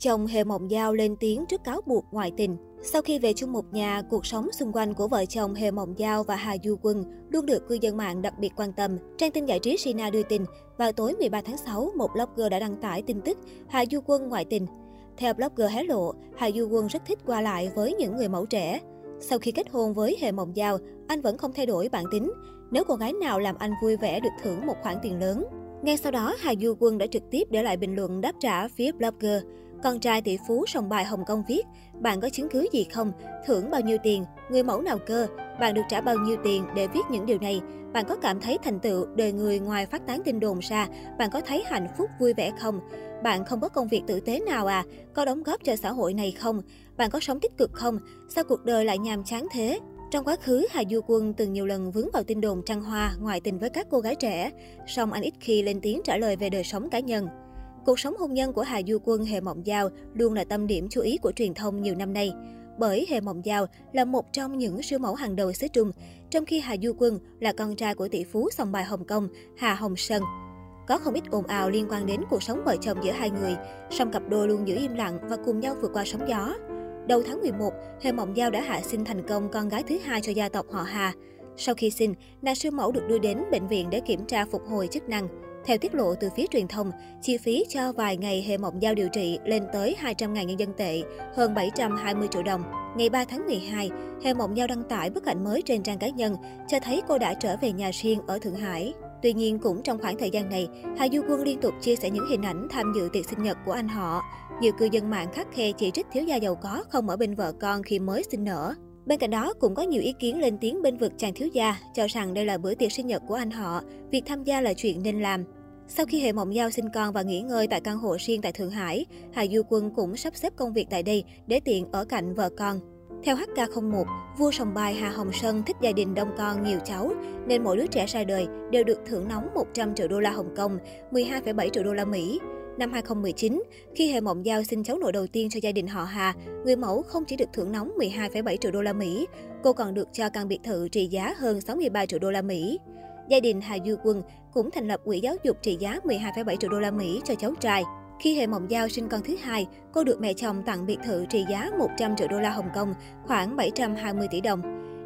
Chồng Hề Mộng Giao lên tiếng trước cáo buộc ngoại tình. Sau khi về chung một nhà, cuộc sống xung quanh của vợ chồng Hề Mộng Giao và Hà Du Quân luôn được cư dân mạng đặc biệt quan tâm. Trang tin giải trí Sina đưa tin, vào tối 13 tháng 6, một blogger đã đăng tải tin tức Hà Du Quân ngoại tình. Theo blogger hé lộ, Hà Du Quân rất thích qua lại với những người mẫu trẻ. Sau khi kết hôn với Hề Mộng Giao, anh vẫn không thay đổi bản tính. Nếu cô gái nào làm anh vui vẻ được thưởng một khoản tiền lớn. Ngay sau đó, Hà Du Quân đã trực tiếp để lại bình luận đáp trả phía blogger. Con trai tỷ phú sòng bài Hồng Kông viết, bạn có chứng cứ gì không? Thưởng bao nhiêu tiền? Người mẫu nào cơ? Bạn được trả bao nhiêu tiền để viết những điều này? Bạn có cảm thấy thành tựu đời người ngoài phát tán tin đồn ra? Bạn có thấy hạnh phúc vui vẻ không? Bạn không có công việc tử tế nào à? Có đóng góp cho xã hội này không? Bạn có sống tích cực không? Sao cuộc đời lại nhàm chán thế? Trong quá khứ, Hà Du Quân từng nhiều lần vướng vào tin đồn trăng hoa, ngoại tình với các cô gái trẻ. Song anh ít khi lên tiếng trả lời về đời sống cá nhân. Cuộc sống hôn nhân của Hà Du Quân Hề Mộng Giao luôn là tâm điểm chú ý của truyền thông nhiều năm nay. Bởi Hề Mộng Giao là một trong những siêu mẫu hàng đầu xứ Trung, trong khi Hà Du Quân là con trai của tỷ phú sòng bài Hồng Kông Hà Hồng Sơn. Có không ít ồn ào liên quan đến cuộc sống vợ chồng giữa hai người, song cặp đôi luôn giữ im lặng và cùng nhau vượt qua sóng gió. Đầu tháng 11, Hề Mộng Giao đã hạ sinh thành công con gái thứ hai cho gia tộc họ Hà. Sau khi sinh, nàng siêu mẫu được đưa đến bệnh viện để kiểm tra phục hồi chức năng. Theo tiết lộ từ phía truyền thông, chi phí cho vài ngày hệ Mộng Giao điều trị lên tới 200.000 nhân dân tệ, hơn 720 triệu đồng. Ngày 3 tháng 12, hệ Mộng Giao đăng tải bức ảnh mới trên trang cá nhân, cho thấy cô đã trở về nhà riêng ở Thượng Hải. Tuy nhiên, cũng trong khoảng thời gian này, Hà Du Quân liên tục chia sẻ những hình ảnh tham dự tiệc sinh nhật của anh họ. Nhiều cư dân mạng khắc khe chỉ trích thiếu gia giàu có không ở bên vợ con khi mới sinh nở. Bên cạnh đó, cũng có nhiều ý kiến lên tiếng bên vực chàng thiếu gia, cho rằng đây là bữa tiệc sinh nhật của anh họ, việc tham gia là chuyện nên làm. Sau khi Hệ Mộng Giao sinh con và nghỉ ngơi tại căn hộ riêng tại Thượng Hải, Hà Du Quân cũng sắp xếp công việc tại đây để tiện ở cạnh vợ con. Theo HK01, vua sòng bài Hà Hồng Sơn thích gia đình đông con nhiều cháu, nên mỗi đứa trẻ ra đời đều được thưởng nóng 100 triệu đô la Hồng Kông, 12,7 triệu đô la Mỹ. Năm 2019, khi Hề Mộng Giao sinh cháu nội đầu tiên cho gia đình họ Hà, người mẫu không chỉ được thưởng nóng 12,7 triệu đô la Mỹ, cô còn được cho căn biệt thự trị giá hơn 63 triệu đô la Mỹ. Gia đình Hà Du Quân cũng thành lập quỹ giáo dục trị giá 12,7 triệu đô la Mỹ cho cháu trai. Khi Hề Mộng Giao sinh con thứ hai, cô được mẹ chồng tặng biệt thự trị giá 100 triệu đô la Hồng Kông, khoảng 720 tỷ đồng.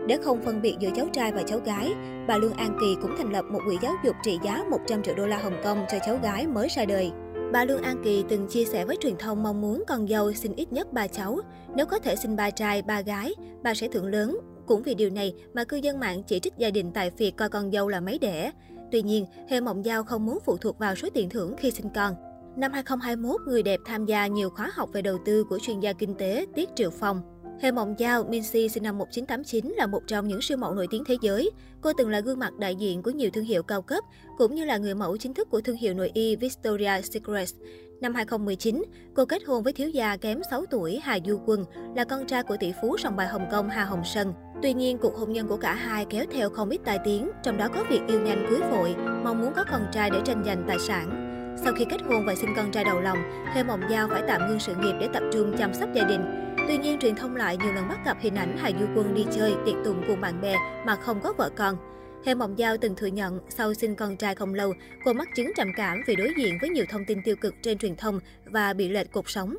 Để không phân biệt giữa cháu trai và cháu gái, bà Lương An Kỳ cũng thành lập một quỹ giáo dục trị giá 100 triệu đô la Hồng Kông cho cháu gái mới ra đời. Bà Lương An Kỳ từng chia sẻ với truyền thông mong muốn con dâu sinh ít nhất ba cháu. Nếu có thể sinh ba trai, ba gái, bà sẽ thưởng lớn. Cũng vì điều này mà cư dân mạng chỉ trích gia đình tại việc coi con dâu là máy đẻ. Tuy nhiên, Hề Mộng Giao không muốn phụ thuộc vào số tiền thưởng khi sinh con. Năm 2021, người đẹp tham gia nhiều khóa học về đầu tư của chuyên gia kinh tế Tiết Triệu Phong. Hề Mộng Giao, Minzy sinh năm 1989 là một trong những siêu mẫu nổi tiếng thế giới. Cô từng là gương mặt đại diện của nhiều thương hiệu cao cấp, cũng như là người mẫu chính thức của thương hiệu nội y Victoria's Secret. Năm 2019, cô kết hôn với thiếu gia kém 6 tuổi Hà Du Quân, là con trai của tỷ phú sòng bài Hồng Kông Hà Hồng Sơn. Tuy nhiên, cuộc hôn nhân của cả hai kéo theo không ít tai tiếng, trong đó có việc yêu nhanh cưới vội, mong muốn có con trai để tranh giành tài sản. Sau khi kết hôn và sinh con trai đầu lòng, Hề Mộng Giao phải tạm ngưng sự nghiệp để tập trung chăm sóc gia đình. Tuy nhiên, truyền thông lại nhiều lần bắt gặp hình ảnh Hà Du Quân đi chơi, tiệc tùng cùng bạn bè mà không có vợ con. Hề Mộng Giao từng thừa nhận sau sinh con trai không lâu, cô mắc chứng trầm cảm vì đối diện với nhiều thông tin tiêu cực trên truyền thông và bị lệch cuộc sống.